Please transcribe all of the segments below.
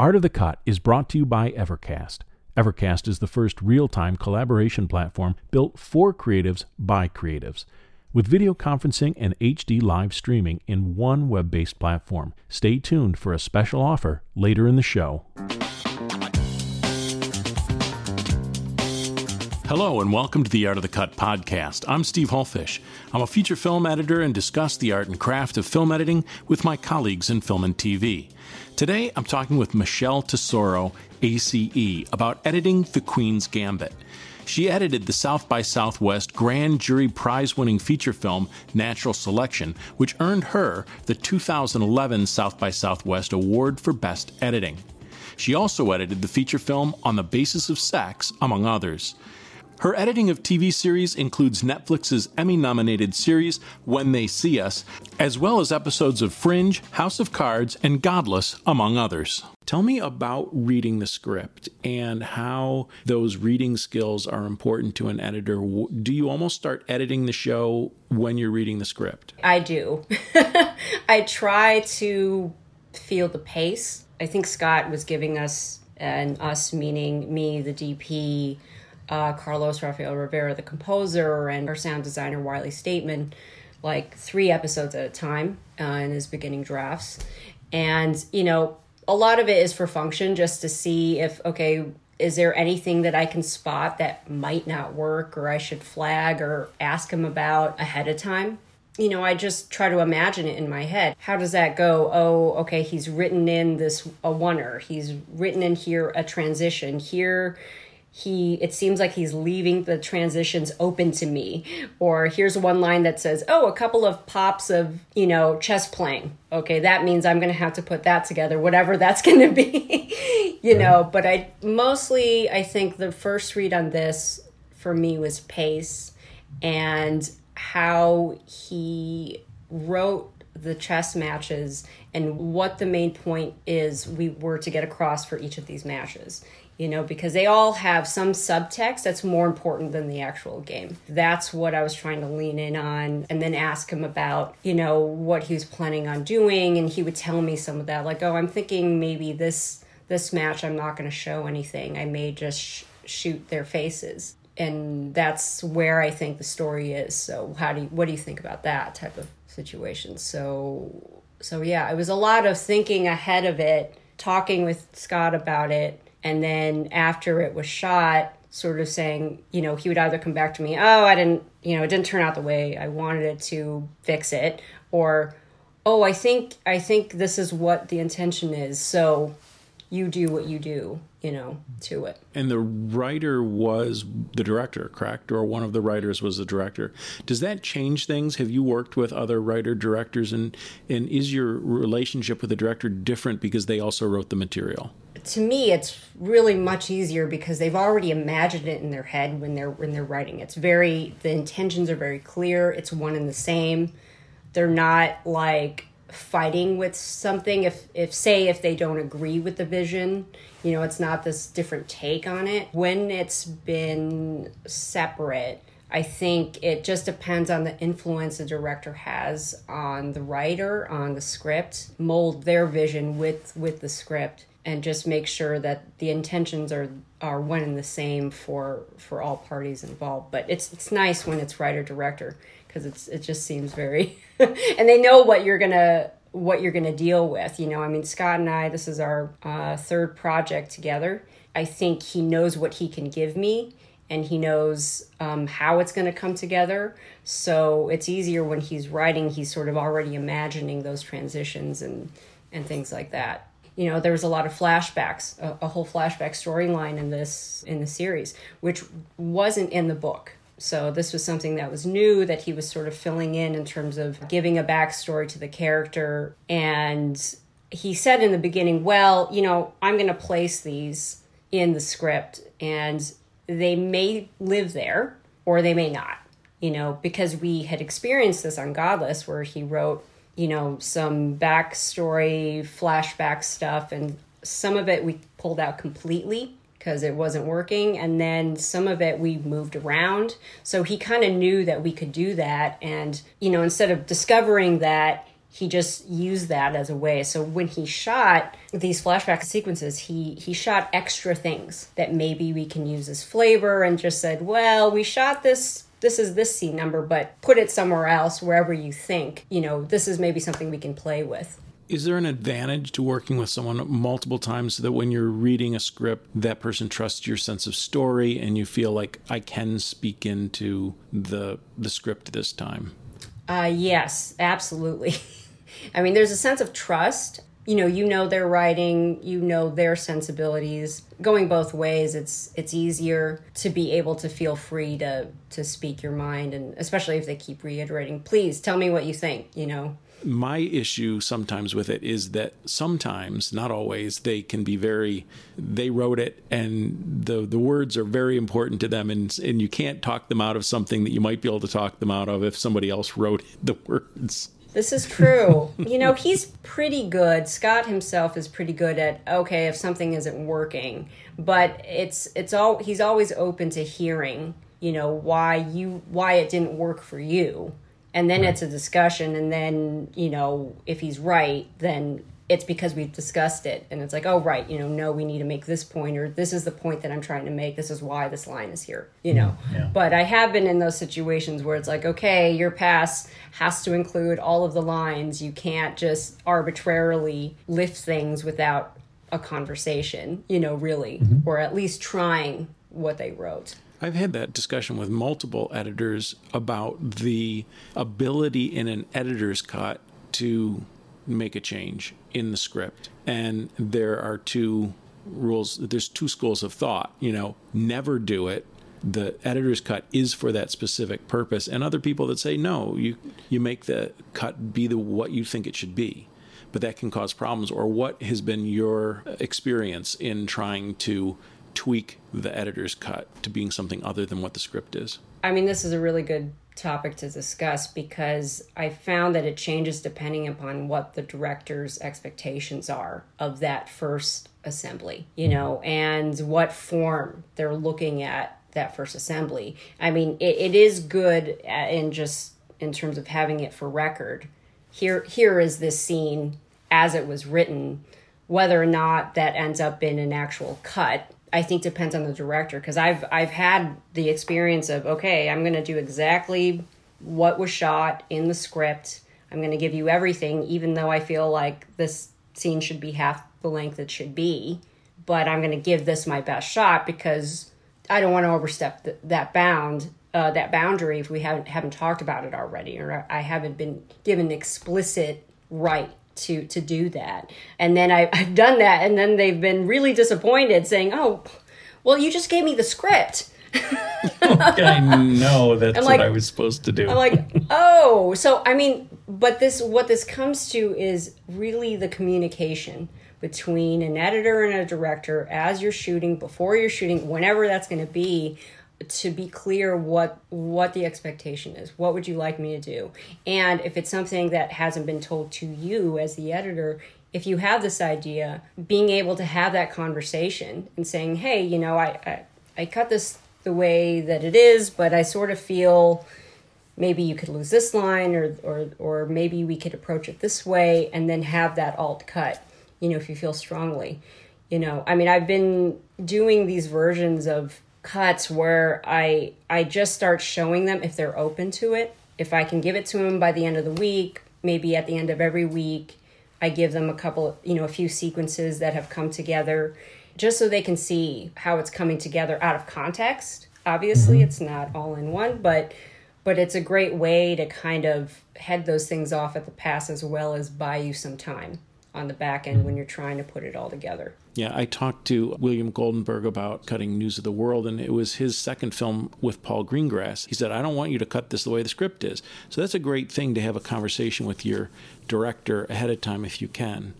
Art of the Cut is brought to you by Evercast. Evercast is the first real time collaboration platform built for creatives by creatives. With video conferencing and HD live streaming in one web based platform. Stay tuned for a special offer later in the show. Hello, and welcome to the Art of the Cut podcast. I'm Steve Hullfish. I'm a feature film editor and discuss the art and craft of film editing with my colleagues in film and TV. Today, I'm talking with Michelle Tesoro, ACE, about editing The Queen's Gambit. She edited the South by Southwest Grand Jury Prize winning feature film Natural Selection, which earned her the 2011 South by Southwest Award for Best Editing. She also edited the feature film On the Basis of Sex, among others. Her editing of TV series includes Netflix's Emmy nominated series When They See Us, as well as episodes of Fringe, House of Cards, and Godless, among others. Tell me about reading the script and how those reading skills are important to an editor. Do you almost start editing the show when you're reading the script? I do. I try to feel the pace. I think Scott was giving us, and us meaning me, the DP, uh, Carlos Rafael Rivera, the composer, and our sound designer, Wylie Stateman, like three episodes at a time uh, in his beginning drafts. And, you know, a lot of it is for function just to see if, okay, is there anything that I can spot that might not work or I should flag or ask him about ahead of time? You know, I just try to imagine it in my head. How does that go? Oh, okay, he's written in this a oneer. He's written in here a transition. Here he it seems like he's leaving the transitions open to me. Or here's one line that says oh a couple of pops of you know chess playing. Okay that means i'm going to have to put that together whatever that's going to be you know. But i mostly i think the first read on this for me was pace and how he wrote the chess matches and what the main point is we were to get across for each of these matches you know, because they all have some subtext that's more important than the actual game. That's what I was trying to lean in on and then ask him about, you know, what he was planning on doing and he would tell me some of that like, "Oh, I'm thinking maybe this this match I'm not going to show anything. I may just sh- shoot their faces." And that's where I think the story is. So, how do you, what do you think about that type of situation? So, so yeah, it was a lot of thinking ahead of it, talking with Scott about it, and then after it was shot sort of saying you know he would either come back to me oh i didn't you know it didn't turn out the way i wanted it to fix it or oh i think i think this is what the intention is so you do what you do you know to it. And the writer was the director correct? Or one of the writers was the director. Does that change things? Have you worked with other writer directors? And and is your relationship with the director different because they also wrote the material to me it's really much easier because they've already imagined it in their head when they're when they're writing. It's very the intentions are very clear. It's one and the same. They're not like fighting with something. If if say if they don't agree with the vision you know it's not this different take on it. When it's been separate I think it just depends on the influence the director has on the writer, on the script, mold their vision with with the script and just make sure that the intentions are are one and the same for for all parties involved. But it's it's nice when it's writer director because it's it just seems very and they know what you're gonna what you're gonna deal with. You know, I mean Scott and I, this is our uh, third project together. I think he knows what he can give me and he knows um, how it's going to come together. So it's easier when he's writing, he's sort of already imagining those transitions and, and things like that you know there was a lot of flashbacks a, a whole flashback storyline in this in the series which wasn't in the book. So this was something that was new that he was sort of filling in in terms of giving a backstory to the character. And he said in the beginning well you know i'm going to place these in the script and they may live there or they may not you know because we had experienced this on godless where he wrote you know, some backstory, flashback stuff, and some of it we pulled out completely because it wasn't working, and then some of it we moved around. So he kind of knew that we could do that, and you know, instead of discovering that he just used that as a way. So when he shot these flashback sequences, he he shot extra things that maybe we can use as flavor and just said, well, we shot this this is this scene number, but put it somewhere else, wherever you think, you know, this is maybe something we can play with. Is there an advantage to working with someone multiple times so that when you're reading a script, that person trusts your sense of story and you feel like I can speak into the the script this time? Uh, yes, absolutely. I mean, there's a sense of trust. You know, you know their writing, you know their sensibilities. Going both ways, it's it's easier to be able to feel free to to speak your mind, and especially if they keep reiterating, "Please tell me what you think." You know, my issue sometimes with it is that sometimes not always they can be very they wrote it and the the words are very important to them and and you can't talk them out of something that you might be able to talk them out of if somebody else wrote the words this is true. you know, he's pretty good. Scott himself is pretty good at okay, if something isn't working, but it's it's all he's always open to hearing, you know, why you why it didn't work for you and then right. it's a discussion and then you know if he's right then it's because we've discussed it. And it's like oh right you know no we need to make this point or this is the point that i'm trying to make. This is why this line is here you know. Yeah. but i have been in those situations where it's like okay your pass has to include all of the lines. You can't just arbitrarily lift things without a conversation you know really mm-hmm. or at least trying what they wrote. I've had that discussion with multiple editors about the ability in an editor's cut to make a change in the script. And there are two rules, there's two schools of thought. You know, never do it. The editor's cut is for that specific purpose, and other people that say no, you you make the cut be the what you think it should be but that can cause problems. Or what has been your experience in trying to tweak the editor's cut to being something other than what the script is? I mean, this is a really good topic to discuss because I found that it changes depending upon what the director's expectations are of that first assembly, you mm-hmm. know, and what form they're looking at that first assembly. I mean, it, it is good uh, in just in terms of having it for record. Here, here is this scene as it was written. Whether or not that ends up in an actual cut I think depends on the director because I've I've had the experience of okay, I'm going to do exactly what was shot in the script. I'm going to give you everything, even though I feel like this scene should be half the length it should be. But I'm going to give this my best shot because I don't want to overstep the, that bound, uh, that boundary if we haven't haven't talked about it already, or I haven't been given explicit right to to do that. And then I, I've done that, and then they've been really disappointed, saying, "Oh, well, you just gave me the script." I know that's like, what I was supposed to do. I'm like, oh, so I mean, but this what this comes to is really the communication between an editor and a director as you're shooting, before you're shooting, whenever that's going to be, to be clear what what the expectation is. What would you like me to do? And if it's something that hasn't been told to you as the editor if you have this idea being able to have that conversation and saying hey you know i i, I cut this the way that it is but i sort of feel maybe you could lose this line or or or maybe we could approach it this way and then have that alt cut you know if you feel strongly. You know i mean i've been doing these versions of cuts where I I just start showing them if they're open to it. If I can give it to them by the end of the week, maybe at the end of every week, I give them a couple, you know, a few sequences that have come together just so they can see how it's coming together out of context. Obviously, mm-hmm. it's not all in one, but but it's a great way to kind of head those things off at the pass as well as buy you some time on the back end when mm-hmm. you're trying to put it all together. Yeah, I talked to William Goldenberg about cutting News of the World, and it was his second film with Paul Greengrass. He said, I don't want you to cut this the way the script is. So that's a great thing to have a conversation with your director ahead of time if you can.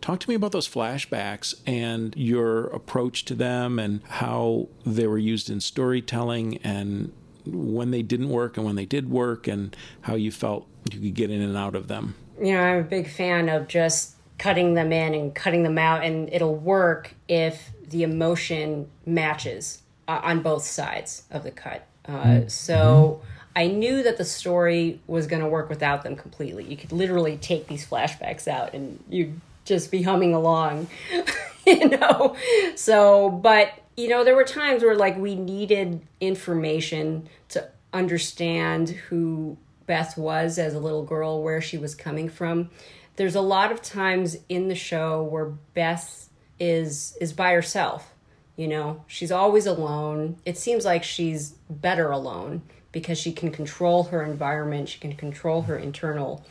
Talk to me about those flashbacks and your approach to them and how they were used in storytelling and when they didn't work and when they did work and how you felt you could get in and out of them. You know, I'm a big fan of just cutting them in and cutting them out and it'll work if the emotion matches uh, on both sides of the cut uh, mm-hmm. so I knew that the story was going to work without them completely. You could literally take these flashbacks out and you'd just be humming along, you know? So, but, you know, there were times where like we needed information to understand who Beth was as a little girl, where she was coming from. There's a lot of times in the show where Beth is is by herself. You know, she's always alone. It seems like she's better alone because she can control her environment, she can control her internal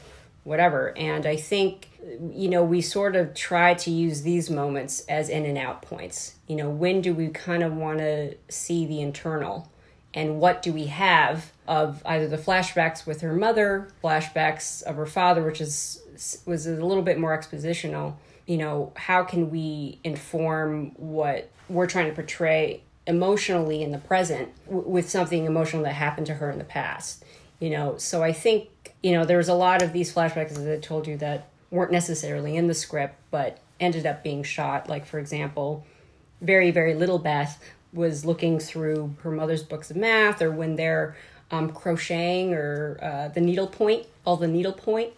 whatever. And I think, you know, we sort of try to use these moments as in and out points. You know, when do we kind of want to see the internal? And what do we have of either the flashbacks with her mother, flashbacks of her father, which is was a little bit more expositional. You know, how can we inform what we're trying to portray emotionally in the present w- with something emotional that happened to her in the past? You know, so I think you know there was a lot of these flashbacks as I told you that weren't necessarily in the script, but ended up being shot. Like for example, very very little Beth was looking through her mother's books of math, or when they're um, crocheting or uh, the needlepoint, all the needlepoint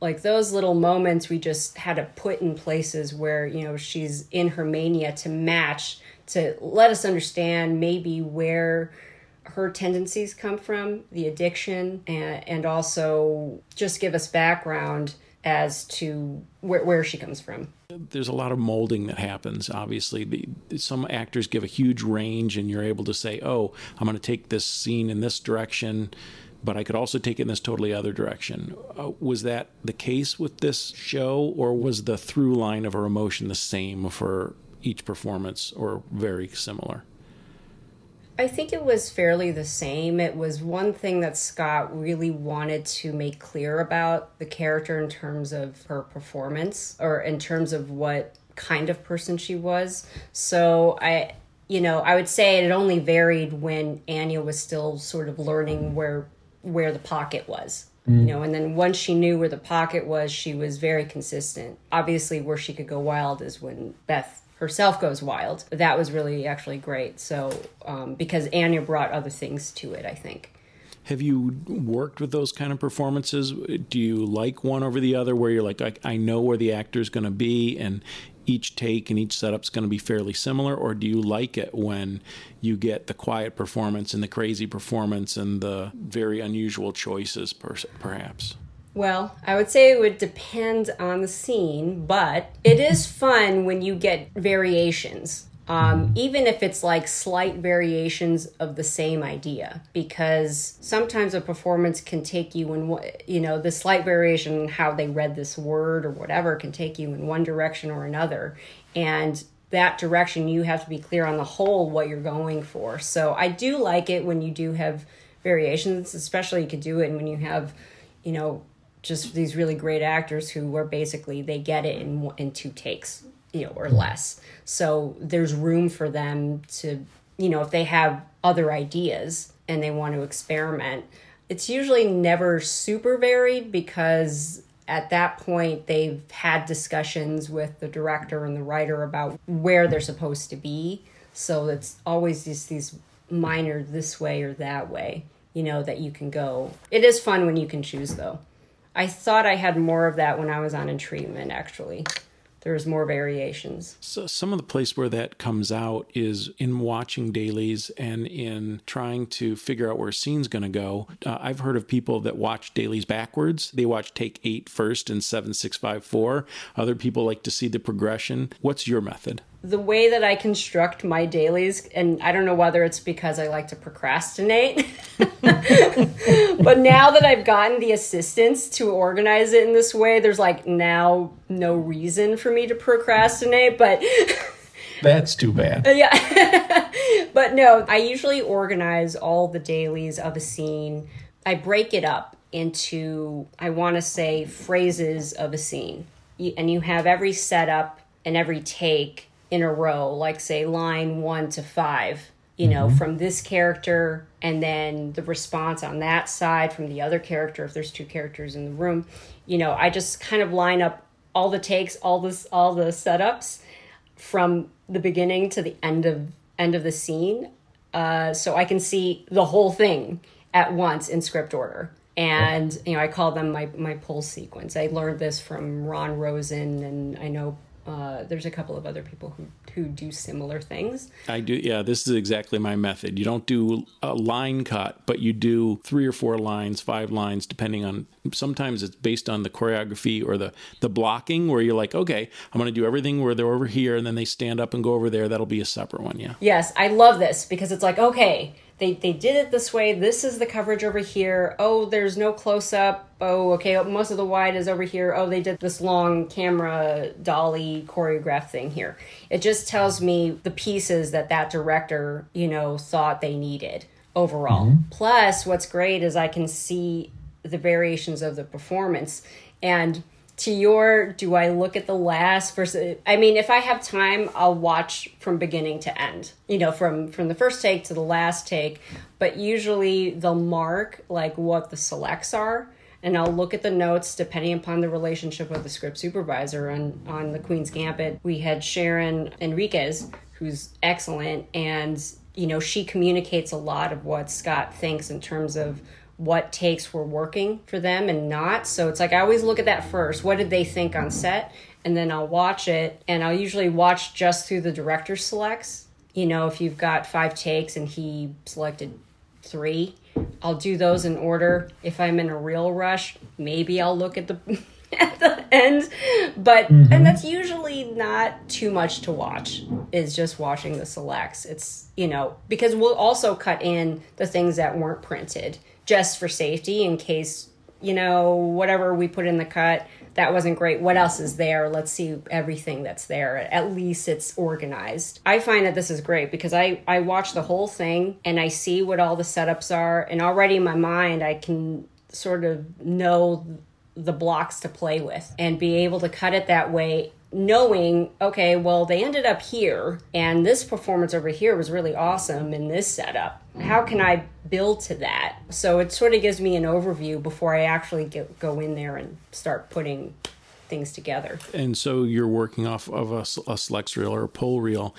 like those little moments we just had to put in places where you know she's in her mania to match to let us understand maybe where her tendencies come from the addiction and, and also just give us background as to where, where she comes from. There's a lot of molding that happens obviously. Some actors give a huge range and you're able to say oh i'm going to take this scene in this direction but I could also take it in this totally other direction. Uh, was that the case with this show, or was the through line of her emotion the same for each performance, or very similar? I think it was fairly the same. It was one thing that Scott really wanted to make clear about the character in terms of her performance or in terms of what kind of person she was. So I you know, I would say it only varied when Anya was still sort of learning where where the pocket was. Mm. you know and then once she knew where the pocket was she was very consistent. Obviously where she could go wild is when beth herself goes wild. That was really actually great. So um, because anya brought other things to it i think. Have you worked with those kind of performances? Do you like one over the other where you're like, I, I know where the actor is going to be and each take and each setup is going to be fairly similar, or do you like it when you get the quiet performance and the crazy performance and the very unusual choices, perhaps? Well, I would say it would depend on the scene, but it is fun when you get variations um, even if it's like slight variations of the same idea because sometimes a performance can take you in you know the slight variation in how they read this word or whatever can take you in one direction or another and that direction you have to be clear on the whole what you're going for. So i do like it when you do have variations especially you could do it when you have you know just these really great actors who are basically they get it in in two takes you know, or less. So there's room for them to, you know, if they have other ideas and they want to experiment. It's usually never super varied because at that point they've had discussions with the director and the writer about where they're supposed to be. So it's always just these minor this way or that way, you know, that you can go. It is fun when you can choose though. I thought I had more of that when I was on in treatment actually there's more variations. So some of the place where that comes out is in watching dailies and in trying to figure out where a scene's going to go. Uh, I've heard of people that watch dailies backwards. They watch take eight first and seven, six, five, four. Other people like to see the progression. What's your method? The way that I construct my dailies, and I don't know whether it's because I like to procrastinate, but now that I've gotten the assistance to organize it in this way, there's like now no reason for me to procrastinate, but. That's too bad. Uh, yeah. but no, I usually organize all the dailies of a scene. I break it up into, I want to say, phrases of a scene. And you have every setup and every take in a row, like say line one to five, you know, mm-hmm. from this character, and then the response on that side from the other character, if there's two characters in the room. You know, I just kind of line up all the takes, all this all the setups from the beginning to the end of end of the scene. Uh, so I can see the whole thing at once in script order. And you know, I call them my my pull sequence. I learned this from Ron Rosen, and I know uh, there's a couple of other people who who do similar things. I do, yeah. This is exactly my method. You don't do a line cut, but you do three or four lines, five lines, depending on. Sometimes it's based on the choreography or the the blocking, where you're like, okay, I'm going to do everything where they're over here, and then they stand up and go over there. That'll be a separate one, yeah. Yes, I love this because it's like, okay, they they did it this way. This is the coverage over here. Oh, there's no close up. Oh, okay. Most of the wide is over here. Oh, they did this long camera dolly choreograph thing here. It just tells me the pieces that that director, you know, thought they needed overall. Mm-hmm. Plus, what's great is I can see the variations of the performance and to your do I look at the last versus I mean if I have time I'll watch from beginning to end. You know, from from the first take to the last take, but usually they'll mark like what the selects are and I'll look at the notes depending upon the relationship of the script supervisor on on the Queen's Gambit. We had Sharon Enriquez who's excellent and you know, she communicates a lot of what Scott thinks in terms of what takes were working for them and not. So it's like I always look at that first. What did they think on set? And then I'll watch it and I'll usually watch just through the director selects. You know, if you've got five takes and he selected three, I'll do those in order. If I'm in a real rush, maybe I'll look at the at the end. But mm-hmm. and that's usually not too much to watch. Is just watching the selects. It's you know, because we'll also cut in the things that weren't printed just for safety in case you know whatever we put in the cut that wasn't great. What else is there? Let's see everything that's there. At least it's organized. I find that this is great because i i watch the whole thing and i see what all the setups are and already in my mind i can sort of know the blocks to play with and be able to cut it that way knowing, okay, well, they ended up here, and this performance over here was really awesome in this setup. How can I build to that? So it sort of gives me an overview before I actually get, go in there and start putting things together. And so you're working off of a, a selects reel or a pull reel.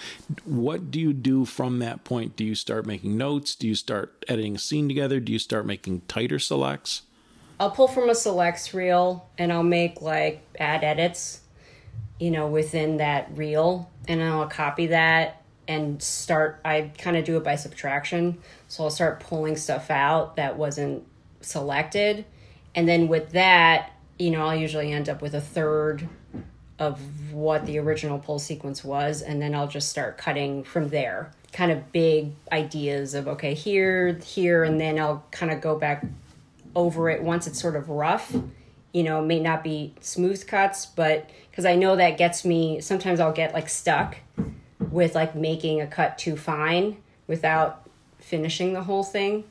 What do you do from that point? Do you start making notes? Do you start editing a scene together? Do you start making tighter selects? I'll pull from a selects reel and I'll make like add edits you know, within that reel, and I'll copy that and start. I kind of do it by subtraction, so I'll start pulling stuff out that wasn't selected, and then with that, you know, I'll usually end up with a third of what the original pull sequence was, and then I'll just start cutting from there. Kind of big ideas of okay, here, here, and then I'll kind of go back over it once it's sort of rough you know, may not be smooth cuts, but because I know that gets me, sometimes I'll get like stuck with like making a cut too fine without finishing the whole thing.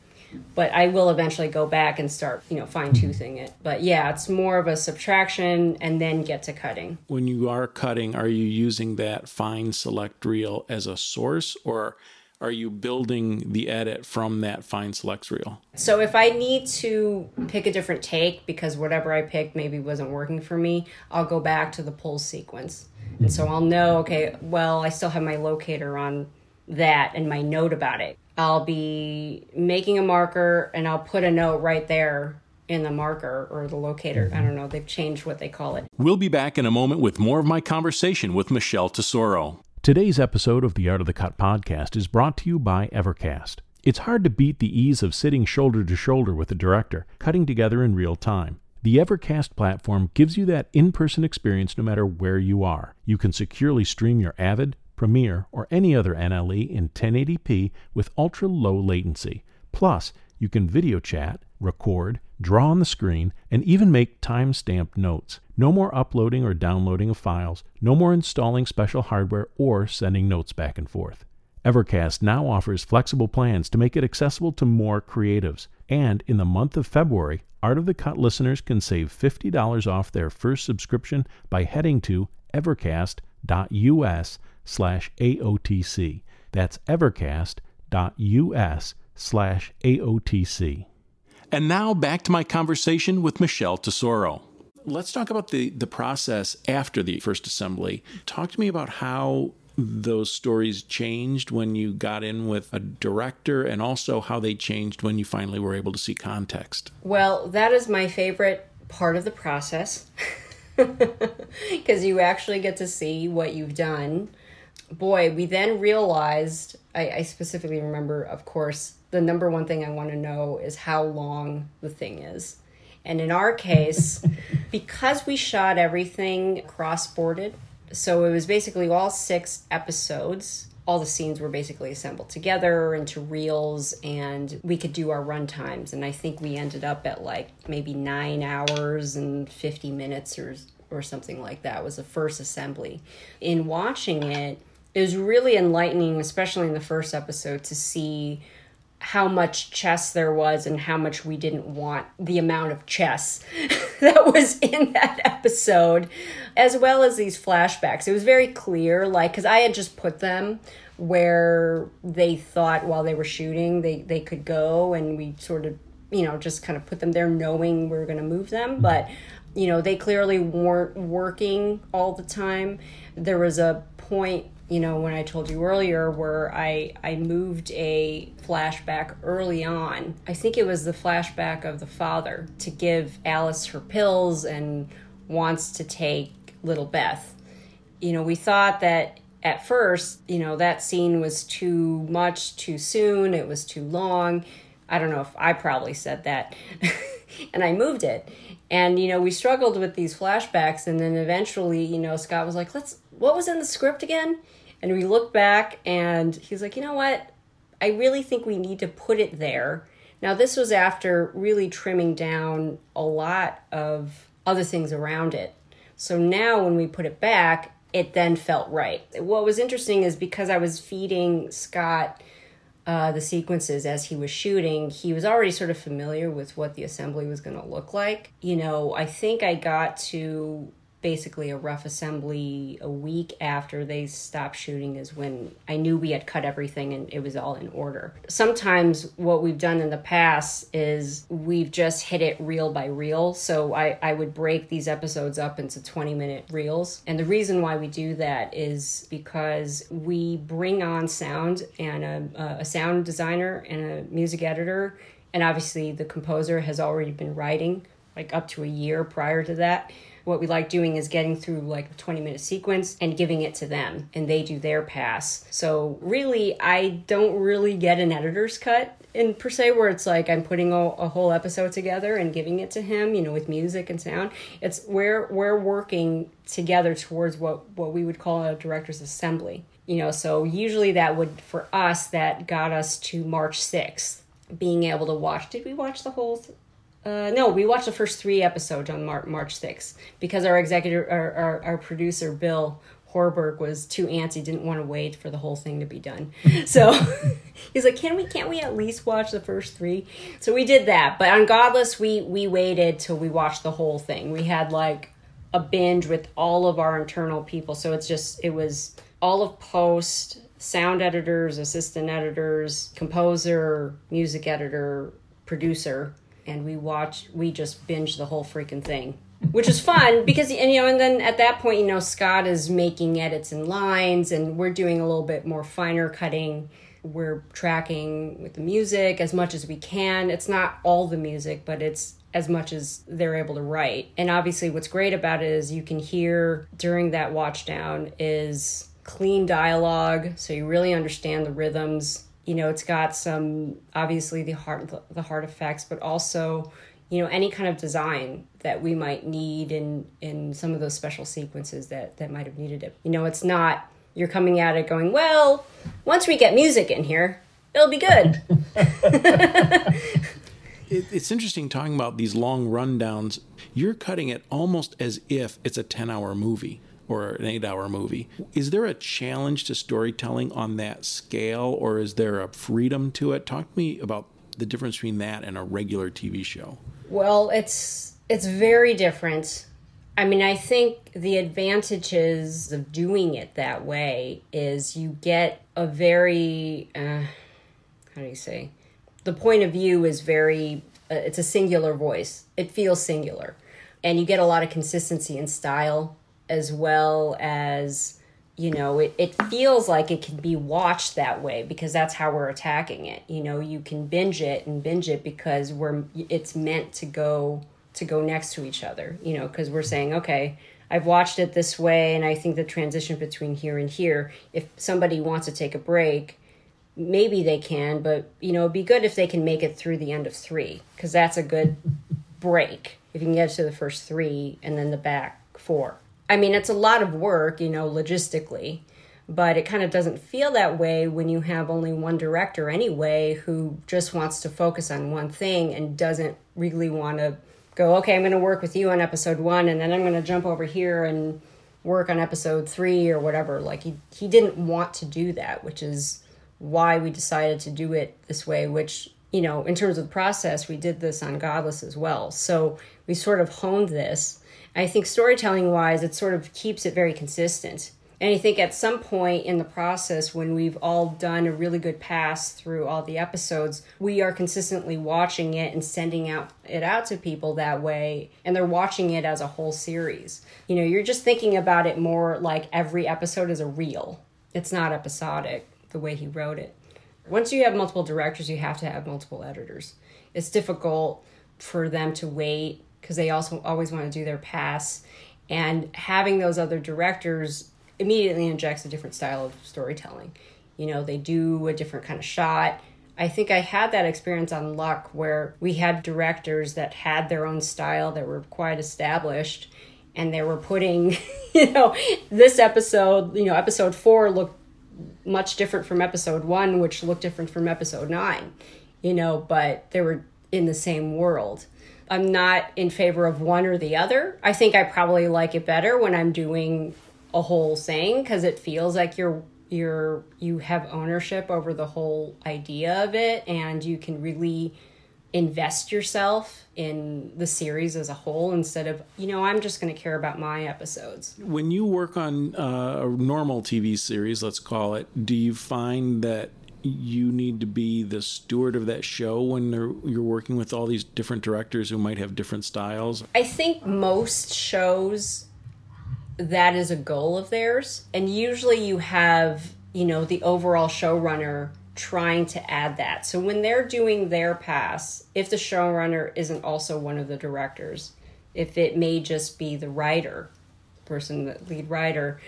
But I will eventually go back and start, you know, fine toothing it. But yeah, it's more of a subtraction and then get to cutting. When you are cutting, are you using that fine select reel as a source or are you building the edit from that fine selects reel? So if I need to pick a different take because whatever I picked maybe wasn't working for me, I'll go back to the pull sequence. And so I'll know, okay, well, I still have my locator on that and my note about it. I'll be making a marker and I'll put a note right there in the marker or the locator. I don't know, they've changed what they call it. We'll be back in a moment with more of my conversation with Michelle Tesoro. Today's episode of the Art of the Cut podcast is brought to you by Evercast. It's hard to beat the ease of sitting shoulder to shoulder with a director, cutting together in real time. The Evercast platform gives you that in person experience no matter where you are. You can securely stream your Avid, Premiere, or any other NLE in 1080p with ultra low latency. Plus, you can video chat, record, draw on the screen, and even make time stamped notes. No more uploading or downloading of files, no more installing special hardware or sending notes back and forth. Evercast now offers flexible plans to make it accessible to more creatives. And in the month of February, Art of the Cut listeners can save $50 off their first subscription by heading to evercast.us slash AOTC. That's evercast.us slash AOTC. And now back to my conversation with Michelle Tesoro. Let's talk about the, the process after the first assembly. Talk to me about how those stories changed when you got in with a director and also how they changed when you finally were able to see context? Well, that is my favorite part of the process because you actually get to see what you've done. Boy, we then realized, I, I specifically remember, of course, the number one thing I want to know is how long the thing is. And in our case, because we shot everything cross boarded, so it was basically all six episodes. All the scenes were basically assembled together into reels, and we could do our run times. And I think we ended up at like maybe nine hours and 50 minutes or, or something like that was the first assembly. In watching it, it was really enlightening, especially in the first episode, to see how much chess there was and how much we didn't want the amount of chess that was in that episode, as well as these flashbacks. It was very clear, like, because I had just put them where they thought while they were shooting they, they could go, and we sort of, you know, just kind of put them there knowing we were going to move them. Mm-hmm. But, you know, they clearly weren't working all the time. There was a point you know when i told you earlier where i i moved a flashback early on i think it was the flashback of the father to give alice her pills and wants to take little beth. You know we thought that at first you know that scene was too much too soon it was too long. I don't know if i probably said that. And i moved it. And you know we struggled with these flashbacks and then eventually you know scott was like let's what was in the script again and we looked back and he's like, you know what? I really think we need to put it there. Now, this was after really trimming down a lot of other things around it. So now when we put it back, it then felt right. What was interesting is because I was feeding Scott uh, the sequences as he was shooting, he was already sort of familiar with what the assembly was going to look like. You know, I think I got to basically a rough assembly a week after they stopped shooting is when I knew we had cut everything and it was all in order. Sometimes what we've done in the past is we've just hit it reel by reel. So I, I would break these episodes up into 20 minute reels. And the reason why we do that is because we bring on sound and a, a sound designer and a music editor. And obviously the composer has already been writing like up to a year prior to that what we like doing is getting through like a 20 minute sequence and giving it to them and they do their pass. So really, I don't really get an editor's cut in per se where it's like I'm putting a, a, whole episode together and giving it to him, you know, with music and sound. It's where we're working together towards what what we would call a director's assembly. You know, so usually that would for us that got us to March 6th being able to watch. Did we watch the whole uh, no, we watched the first three episodes on Mar- March 6th because our executive, our, our, our producer, Bill Horberg, was too antsy, didn't want to wait for the whole thing to be done. So he's like, "Can we? Can't we at least watch the first three? So we did that. But on Godless, we we waited till we watched the whole thing. We had like a binge with all of our internal people. So it's just it was all of post, sound editors, assistant editors, composer, music editor, producer and we watch we just binge the whole freaking thing which is fun because and you know and then at that point you know scott is making edits and lines and we're doing a little bit more finer cutting. We're tracking with the music as much as we can. It's not all the music but it's as much as they're able to write. And obviously what's great about it is you can hear during that watch down is clean dialogue so you really understand the rhythms you know it's got some obviously the heart the heart effects but also you know any kind of design that we might need in in some of those special sequences that that might have needed it. You know it's not you're coming at it going well once we get music in here it'll be good. It's interesting talking about these long rundowns. You're cutting it almost as if it's a 10 hour movie or an eight hour movie. Is there a challenge to storytelling on that scale, or is there a freedom to it? Talk to me about the difference between that and a regular TV show. Well, it's it's very different. I mean, I think the advantages of doing it that way is you get a very uh, how do you say the point of view is very uh, it's a singular voice. It feels singular, and you get a lot of consistency in style as well as you know it, it feels like it can be watched that way because that's how we're attacking it. You know you can binge it and binge it because we're it's meant to go to go next to each other you know because we're saying okay i've watched it this way and i think the transition between here and here if somebody wants to take a break maybe they can but you know it'd be good if they can make it through the end of three because that's a good break. If you can get to the first three and then the back four I mean, it's a lot of work, you know, logistically, but it kind of doesn't feel that way when you have only one director anyway who just wants to focus on one thing and doesn't really want to go, okay, I'm going to work with you on episode one and then I'm going to jump over here and work on episode three or whatever. Like, he, he didn't want to do that, which is why we decided to do it this way, which you know, in terms of the process, we did this on Godless as well. So we sort of honed this I think storytelling wise, it sort of keeps it very consistent. And I think at some point in the process, when we've all done a really good pass through all the episodes, we are consistently watching it and sending out it out to people that way, and they're watching it as a whole series. You know, you're just thinking about it more like every episode is a reel. It's not episodic the way he wrote it. Once you have multiple directors, you have to have multiple editors. It's difficult for them to wait because they also always want to do their pass. And having those other directors immediately injects a different style of storytelling. You know, they do a different kind of shot. I think I had that experience on Luck where we had directors that had their own style that were quite established and they were putting, you know, this episode, you know, episode four looked much different from episode one, which looked different from episode nine, you know, but they were in the same world. I'm not in favor of one or the other. I think I probably like it better when I'm doing a whole thing because it feels like you're you're you have ownership over the whole idea of it and you can really invest yourself in the series as a whole instead of you know i'm just going to care about my episodes when you work on uh, a normal tv series let's call it do you find that you need to be the steward of that show when you're working with all these different directors who might have different styles? I think most shows that is a goal of theirs, and usually you have you know the overall showrunner trying to add that. So when they're doing their pass, if the showrunner isn't also one of the directors, if it may just be the writer, person, the lead writer,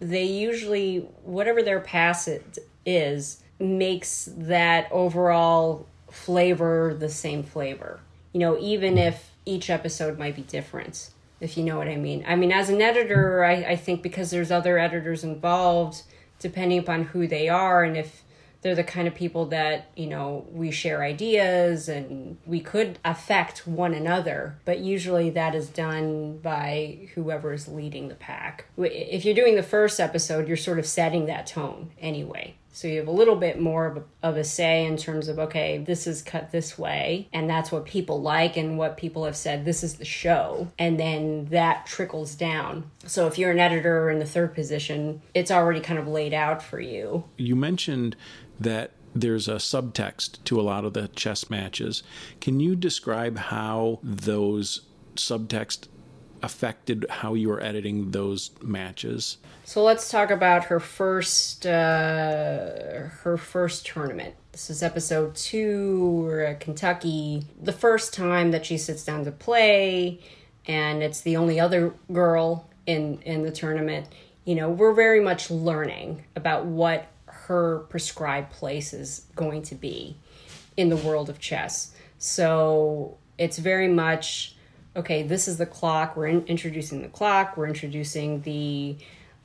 they usually whatever their pass it is makes that overall flavor the same flavor. You know, even if each episode might be different, if you know what I mean. I mean, as an editor, I, I think because there's other editors involved, depending upon who they are and if they're the kind of people that you know we share ideas and we could affect one another but usually that is done by whoever is leading the pack if you're doing the first episode you're sort of setting that tone anyway so you have a little bit more of a, say in terms of, okay, this is cut this way, and that's what people like and what people have said, this is the show. And then that trickles down. So if you're an editor in the third position, it's already kind of laid out for you. You mentioned that there's a subtext to a lot of the chess matches. Can you describe how those subtext affected how you were editing those matches? So let's talk about her first uh, her first tournament. This is episode two. Kentucky. The first time that she sits down to play, and it's the only other girl in in the tournament. You know, we're very much learning about what her prescribed place is going to be in the world of chess. So it's very much okay, this is the clock. We're in, introducing the clock. We're introducing the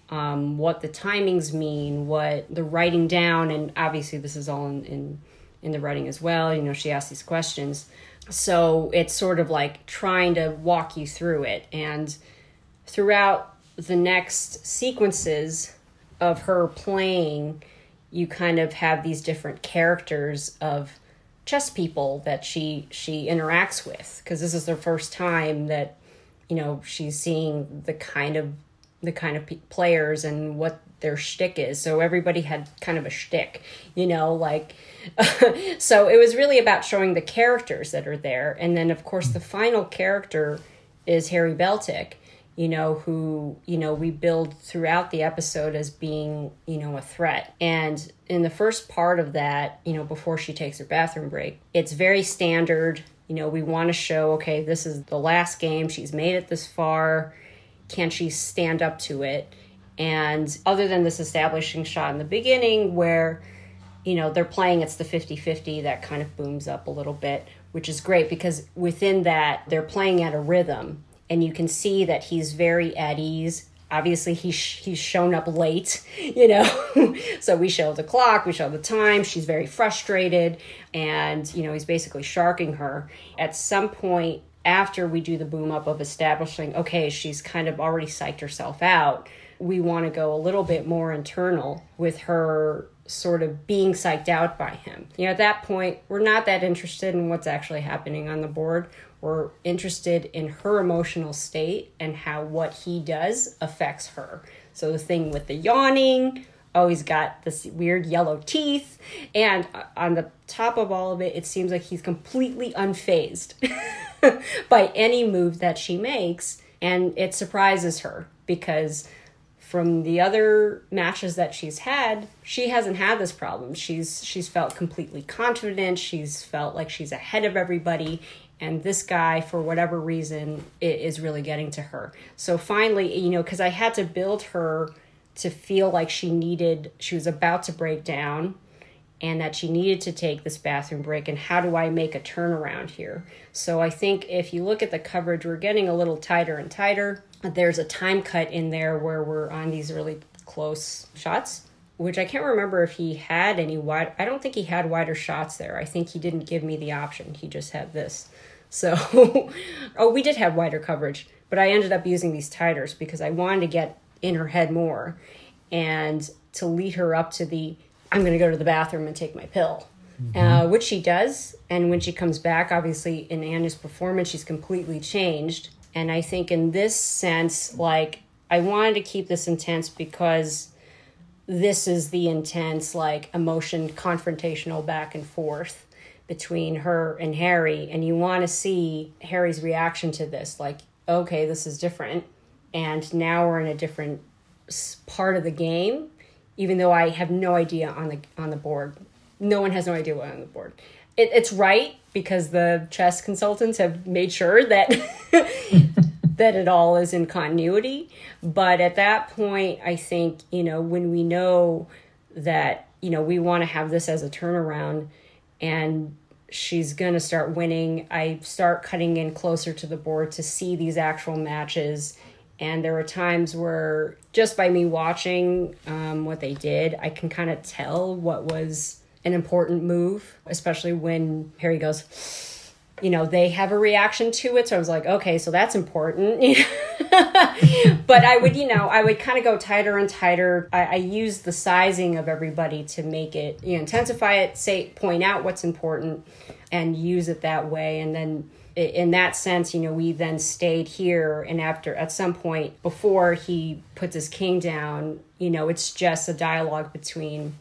um, what the timings mean, what the writing down, and obviously this is all in, in in the writing as well. You know, she asks these questions, so it's sort of like trying to walk you through it, and throughout the next sequences of her playing, you kind of have these different characters of chess people that she she interacts with because this is the first time that you know she's seeing the kind of the kind of players and what their shtick is. So everybody had kind of a shtick, you know, like so it was really about showing the characters that are there, and then of course the final character is Harry Beltik, you know, who, you know, we build throughout the episode as being, you know, a threat. And in the first part of that, you know, before she takes her bathroom break, it's very standard. You know, we want to show, okay, this is the last game. She's made it this far. Can she stand up to it? And other than this establishing shot in the beginning where, you know, they're playing it's the 50 50, that kind of booms up a little bit, which is great because within that, they're playing at a rhythm and you can see that he's very at ease. Obviously he's he's shown up late you know? So we show the clock we show the time she's very frustrated and you know he's basically sharking her. At some point after we do the boom up of establishing okay she's kind of already psyched herself out we want to go a little bit more internal with her sort of being psyched out by him. You know, at that point, we're not that interested in what's actually happening on the board. We're interested in her emotional state and how what he does affects her. So the thing with the yawning, oh, he's got this weird yellow teeth. And on the top of all of it, it seems like he's completely unfazed by any move that she makes. And it surprises her because from the other matches that she's had, she hasn't had this problem. She's she's felt completely confident. She's felt like she's ahead of everybody and this guy for whatever reason is really getting to her so finally you know because i had to build her to feel like she needed she was about to break down and that she needed to take this bathroom break and how do i make a turnaround here so i think if you look at the coverage we're getting a little tighter and tighter there's a time cut in there where we're on these really close shots which I can't remember if he had any wide. I don't think he had wider shots there. I think he didn't give me the option. He just had this. So, oh, we did have wider coverage, but I ended up using these titers because I wanted to get in her head more and to lead her up to the I'm going to go to the bathroom and take my pill. Mm-hmm. Uh, which she does. And when she comes back, obviously, in Anya's performance, she's completely changed. And I think in this sense, like, I wanted to keep this intense because this is the intense, like, emotion confrontational back and forth between her and Harry, and you want to see Harry's reaction to this. Like, okay, this is different, and now we're in a different part of the game. Even though I have no idea on the on the board, no one has no idea what on the board. It, it's right because the chess consultants have made sure that that it all is in continuity. But at that point, I think you know when we know that you know we want to have this as a turnaround and she's going to start winning. I start cutting in closer to the board to see these actual matches. And there were times where just by me watching um, what they did, I can kind of tell what was an important move, especially when Harry goes, you know, they have a reaction to it. So I was like, okay, so that's important. but I would, you know, I would kind of go tighter and tighter. I, I use the sizing of everybody to make it, you know, intensify it, say, point out what's important and use it that way. And then in that sense, you know, we then stayed here. And after, at some point before he puts his king down, you know, it's just a dialogue between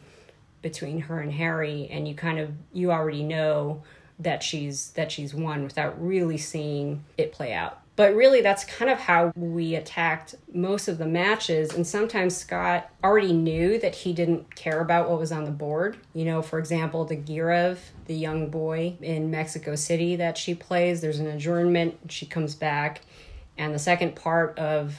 between her and Harry and you kind of you already know that she's that she's won without really seeing it play out. But really, that's kind of how we attacked most of the matches. And sometimes Scott already knew that he didn't care about what was on the board. You know, for example, the Girev, the young boy in Mexico City that she plays, there's an adjournment, she comes back. And the second part of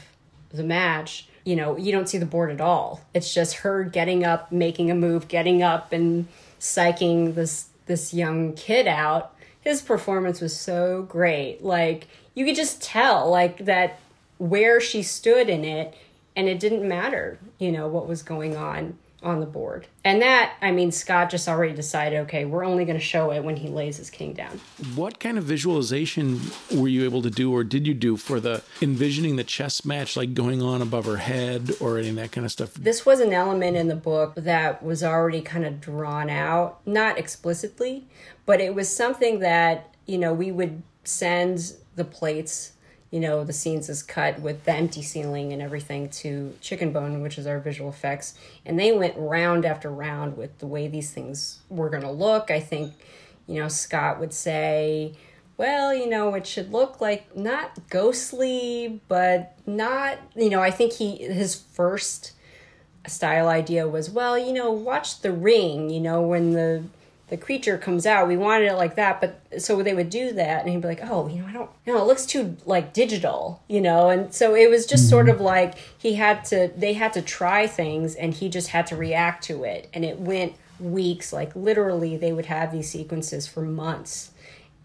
the match, you know, you don't see the board at all. It's just her getting up, making a move, getting up, and psyching this this young kid out, his performance was so great. Like you could just tell like that where she stood in it and it didn't matter, you know, what was going on on the board. And that, I mean, Scott just already decided, okay, we're only going to show it when he lays his king down. What kind of visualization were you able to do, or did you do for the envisioning the chess match, like going on above her head or any of that kind of stuff? This was an element in the book that was already kind of drawn out, not explicitly, but it was something that, you know, we would send the plates you know, the scenes is cut with the empty ceiling and everything to Chicken Bone, which is our visual effects. And they went round after round with the way these things were going to look. I think, you know, Scott would say, well, you know, it should look like not ghostly, but not, you know, I think he his first style idea was, well, you know, watch The Ring, you know, when the the creature comes out. We wanted it like that, but so they would do that, and he'd be like, "Oh, you know, I don't, know, it looks too like digital, you know." And so it was just sort of like he had to, they had to try things, and he just had to react to it, and it went weeks, like literally, they would have these sequences for months,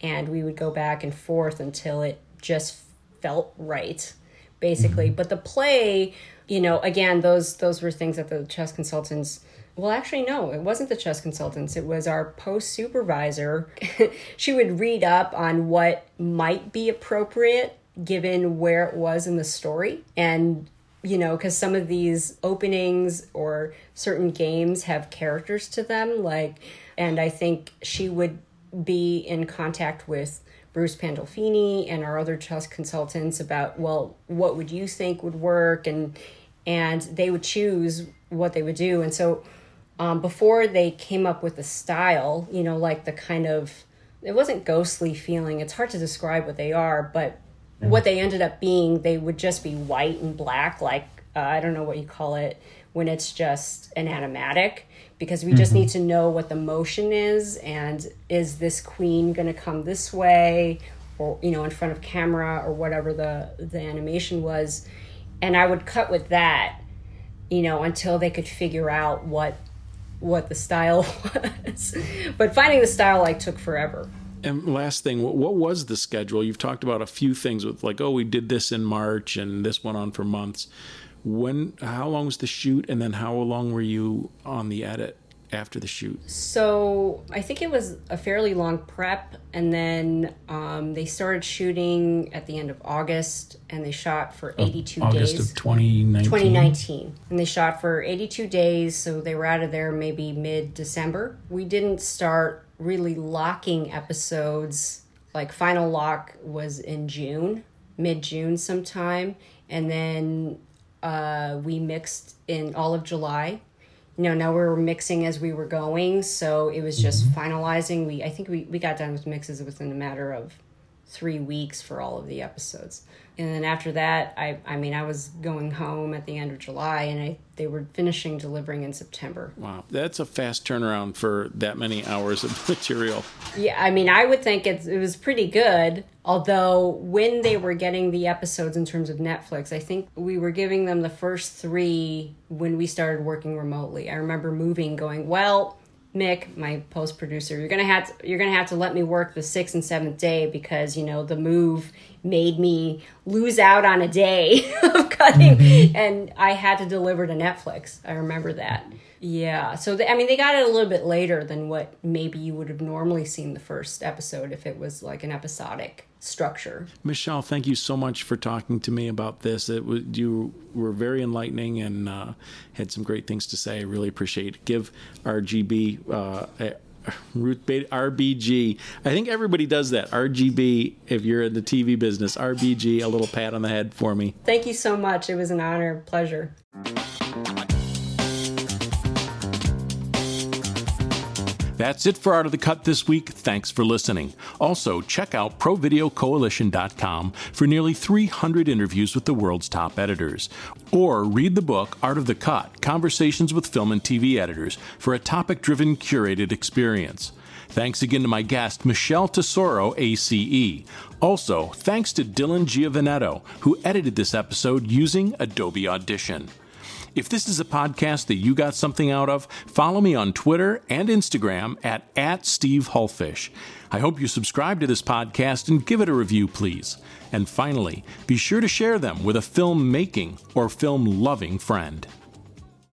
and we would go back and forth until it just felt right, basically. Mm-hmm. But the play, you know, again, those those were things that the chess consultants well, actually, no, it wasn't the chess consultants. It was our post supervisor. she would read up on what might be appropriate given where it was in the story. And, you know, because some of these openings or certain games have characters to them. Like, and I think she would be in contact with Bruce Pandolfini and our other chess consultants about, well, what would you think would work? And, and they would choose what they would do. And so, um, before they came up with the style, you know, like the kind of it wasn't ghostly feeling. It's hard to describe what they are, but what they ended up being, they would just be white and black, like uh, I don't know what you call it when it's just an animatic because we just mm-hmm. need to know what the motion is and is this queen going to come this way or you know in front of camera or whatever the the animation was and i would cut with that you know until they could figure out what what the style was. but finding the style like took forever. And last thing, what was the schedule? You've talked about a few things with like, oh, we did this in March and this went on for months. When, how long was the shoot, and then how long were you on the edit? After the shoot? So I think it was a fairly long prep, and then um, they started shooting at the end of August, and they shot for 82 August days. of 2019? 2019. And they shot for 82 days, so they were out of there maybe mid December. We didn't start really locking episodes, like final lock was in June, mid June sometime, and then uh, we mixed in all of July you know now we were mixing as we were going. So it was just mm-hmm. finalizing. We i think we, we got done with mixes within a matter of three weeks for all of the episodes. And then after that i i mean i was going home at the end of july and i they were finishing delivering in september. Wow. That's a fast turnaround for that many hours of material. Yeah i mean i would think it's, it was pretty good although when they were getting the episodes in terms of netflix i think we were giving them the first three when we started working remotely i remember moving going well Mick, my post producer, you're gonna have to, you're gonna have to let me work the sixth and seventh day because you know the move made me lose out on a day of cutting, mm-hmm. and I had to deliver to Netflix. I remember that. Yeah, so they, I mean, they got it a little bit later than what maybe you would have normally seen the first episode if it was like an episodic structure. Michelle, thank you so much for talking to me about this. It was you were very enlightening and uh, had some great things to say. I really appreciate it. Give RGB. Uh, Ruth Bader, RBG. I think everybody does that. RGB, if you're in the TV business, RBG, a little pat on the head for me. Thank you so much. It was an honor, pleasure. That's it for Art of the Cut this week. Thanks for listening. Also, check out ProVideoCoalition.com for nearly 300 interviews with the world's top editors. Or read the book Art of the Cut Conversations with Film and TV Editors for a topic driven, curated experience. Thanks again to my guest, Michelle Tesoro, ACE. Also, thanks to Dylan Giovanetto, who edited this episode using Adobe Audition. If this is a podcast that you got something out of, follow me on Twitter and Instagram at, at Steve Hullfish. I hope you subscribe to this podcast and give it a review, please. And finally, be sure to share them with a film making or film loving friend.